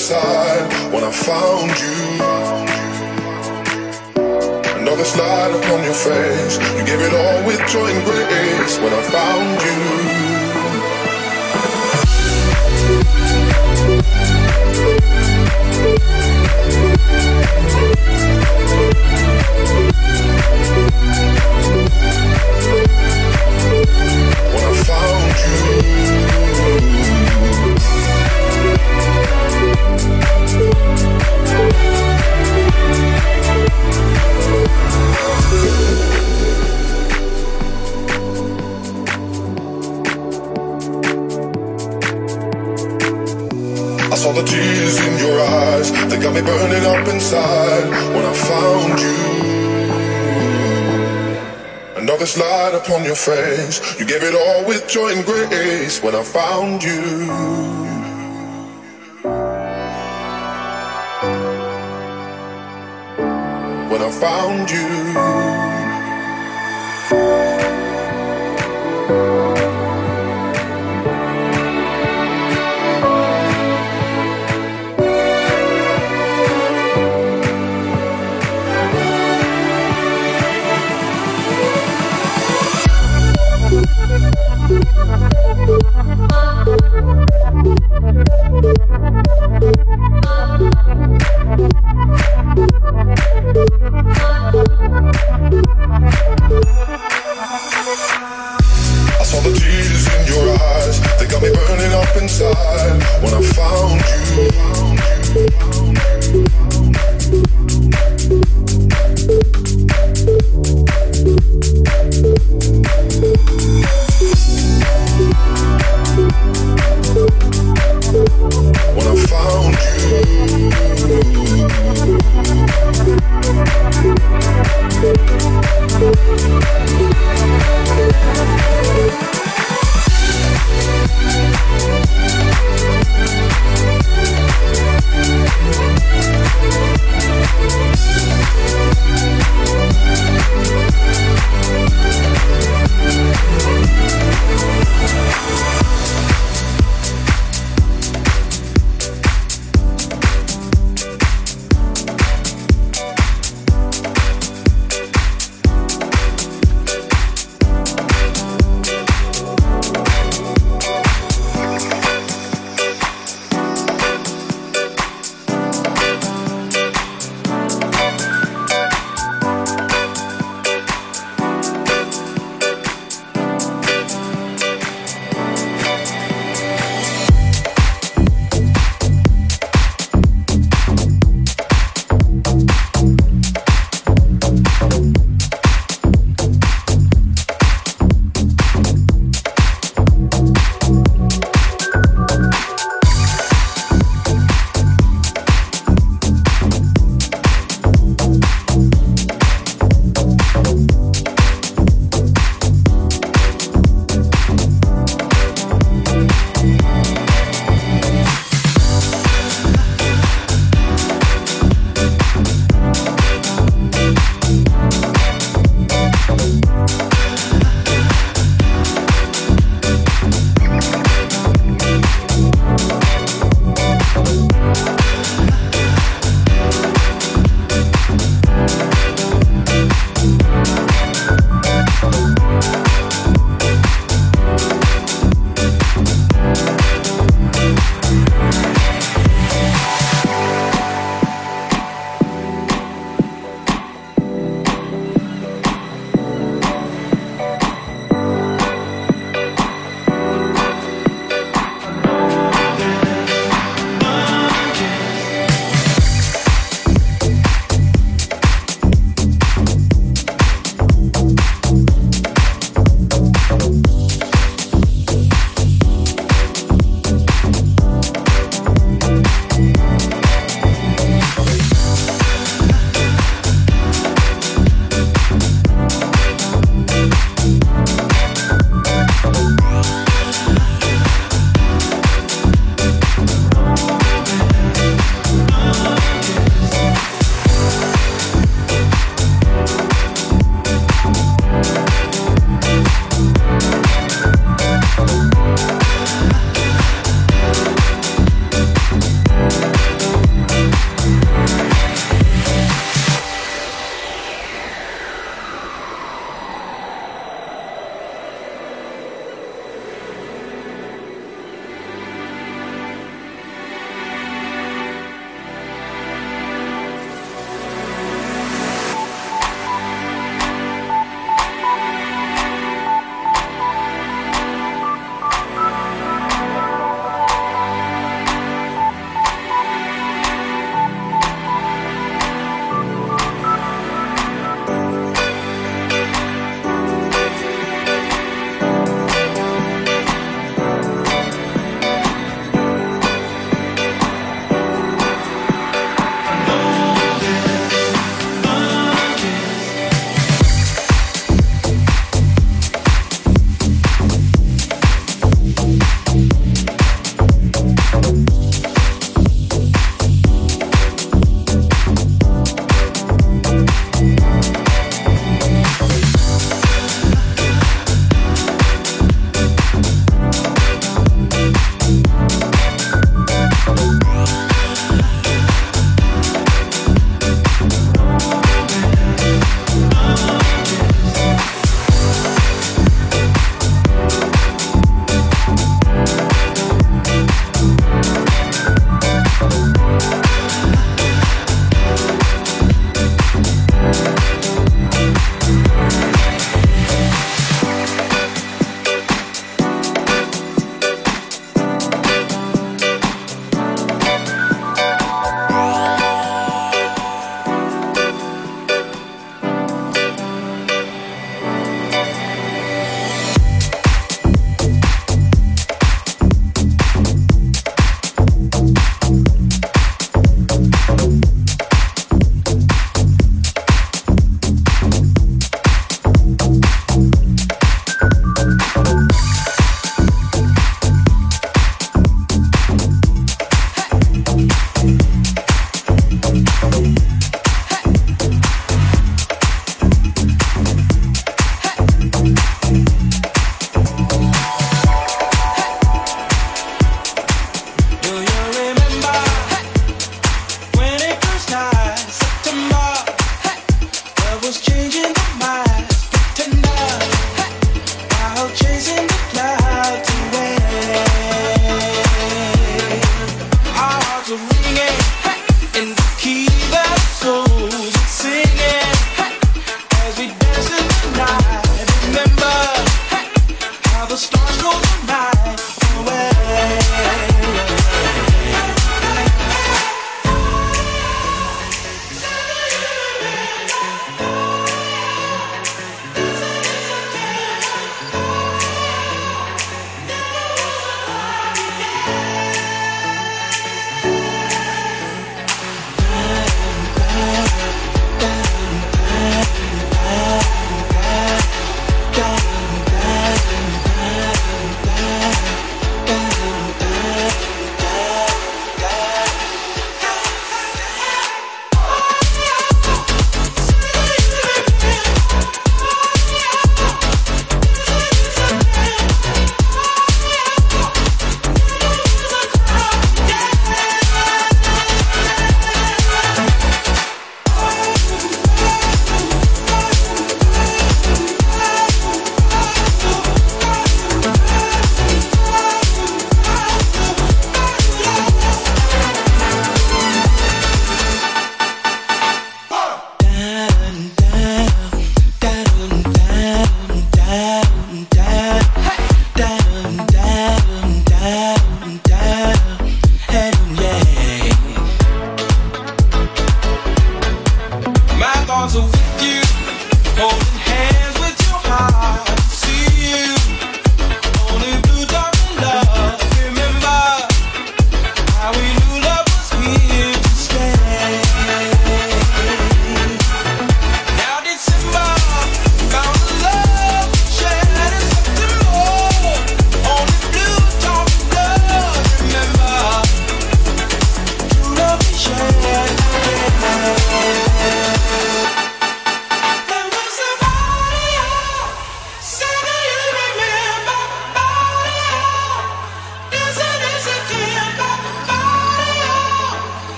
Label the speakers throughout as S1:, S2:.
S1: inside when I found you. Another slide upon your face. You gave it all with joy and grace when I found friends. You gave it all with joy and grace when I found you.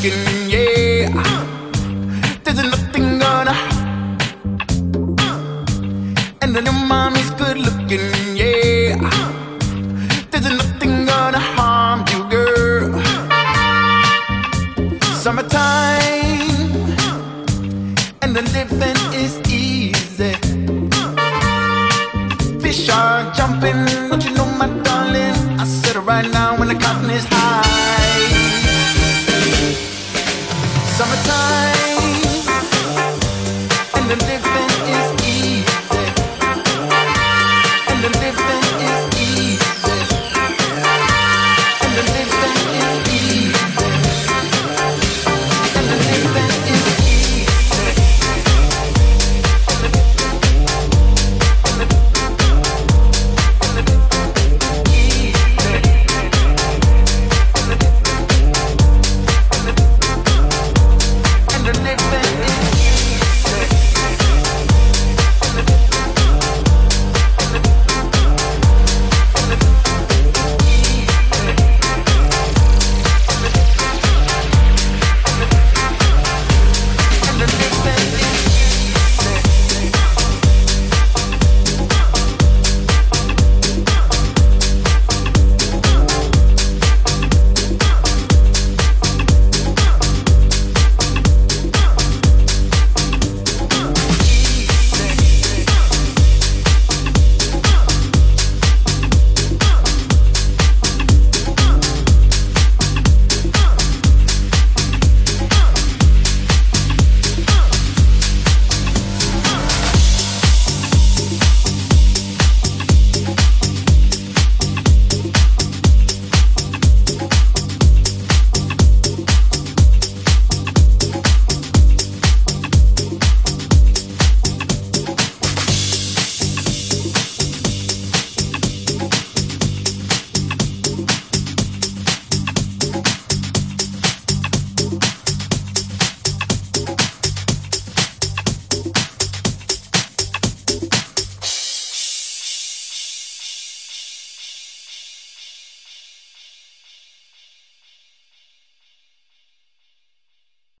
S2: Jumping,